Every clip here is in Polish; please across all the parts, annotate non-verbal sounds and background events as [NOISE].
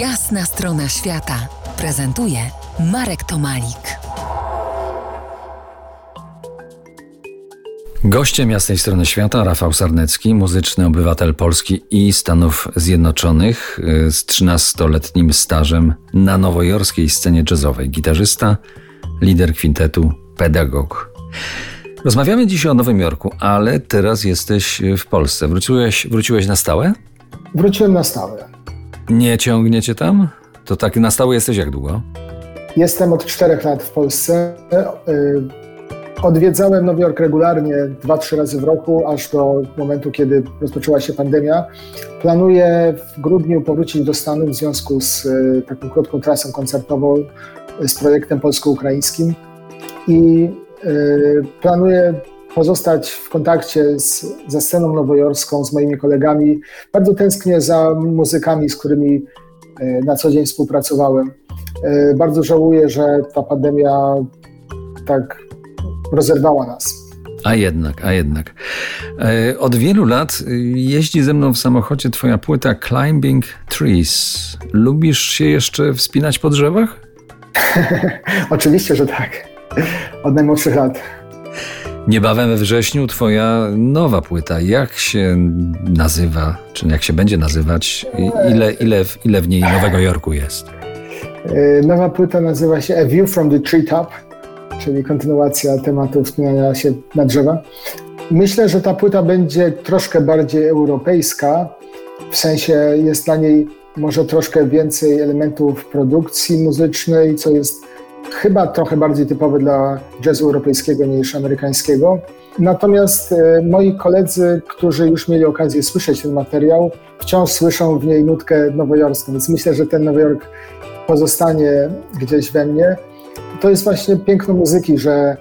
Jasna strona świata prezentuje Marek Tomalik. Gościem jasnej strony świata Rafał Sarnecki, muzyczny obywatel Polski i Stanów Zjednoczonych y, z 13-letnim stażem na nowojorskiej scenie jazzowej. Gitarzysta, lider kwintetu, pedagog. Rozmawiamy dziś o Nowym Jorku, ale teraz jesteś w Polsce. Wróciłeś, wróciłeś na stałe? Wróciłem na stałe. Nie ciągniecie tam? To tak na stałe jesteś jak długo? Jestem od czterech lat w Polsce. Y, odwiedzałem Nowy Jork regularnie dwa, trzy razy w roku, aż do momentu, kiedy rozpoczęła się pandemia. Planuję w grudniu powrócić do Stanów w związku z y, taką krótką trasą koncertową z projektem polsko-ukraińskim i planuję pozostać w kontakcie z, ze sceną nowojorską, z moimi kolegami. Bardzo tęsknię za muzykami, z którymi e, na co dzień współpracowałem. E, bardzo żałuję, że ta pandemia tak rozerwała nas. A jednak, a jednak. E, od wielu lat jeździ ze mną w samochodzie twoja płyta Climbing Trees. Lubisz się jeszcze wspinać po drzewach? [LAUGHS] Oczywiście, że tak. Od najmłodszych lat. Niebawem we wrześniu twoja nowa płyta. Jak się nazywa, czy jak się będzie nazywać? Ile, ile, ile w niej Nowego Jorku jest? E, nowa płyta nazywa się A View from the Treetop, czyli kontynuacja tematu wspinania się na drzewa. Myślę, że ta płyta będzie troszkę bardziej europejska, w sensie jest dla niej może troszkę więcej elementów produkcji muzycznej, co jest chyba trochę bardziej typowy dla jazzu europejskiego niż amerykańskiego. Natomiast e, moi koledzy, którzy już mieli okazję słyszeć ten materiał, wciąż słyszą w niej nutkę nowojorską, więc myślę, że ten Nowy Jork pozostanie gdzieś we mnie. To jest właśnie piękno muzyki, że e,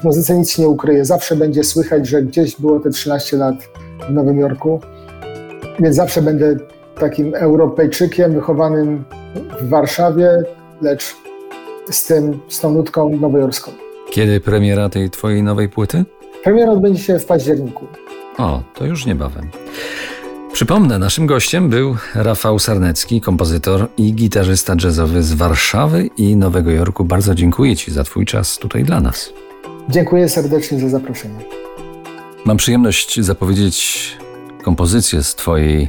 w muzyce nic się nie ukryje. Zawsze będzie słychać, że gdzieś było te 13 lat w Nowym Jorku, więc zawsze będę takim Europejczykiem wychowanym w Warszawie, lecz z, tym, z tą nutką nowojorską. Kiedy premiera tej twojej nowej płyty? Premiera odbędzie się w październiku. O, to już niebawem. Przypomnę, naszym gościem był Rafał Sarnecki, kompozytor i gitarzysta jazzowy z Warszawy i Nowego Jorku. Bardzo dziękuję Ci za Twój czas tutaj dla nas. Dziękuję serdecznie za zaproszenie. Mam przyjemność zapowiedzieć kompozycję z Twojej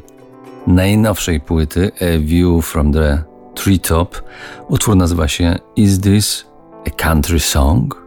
najnowszej płyty A View from the Treetop. Utwór nazywa się Is This a Country Song?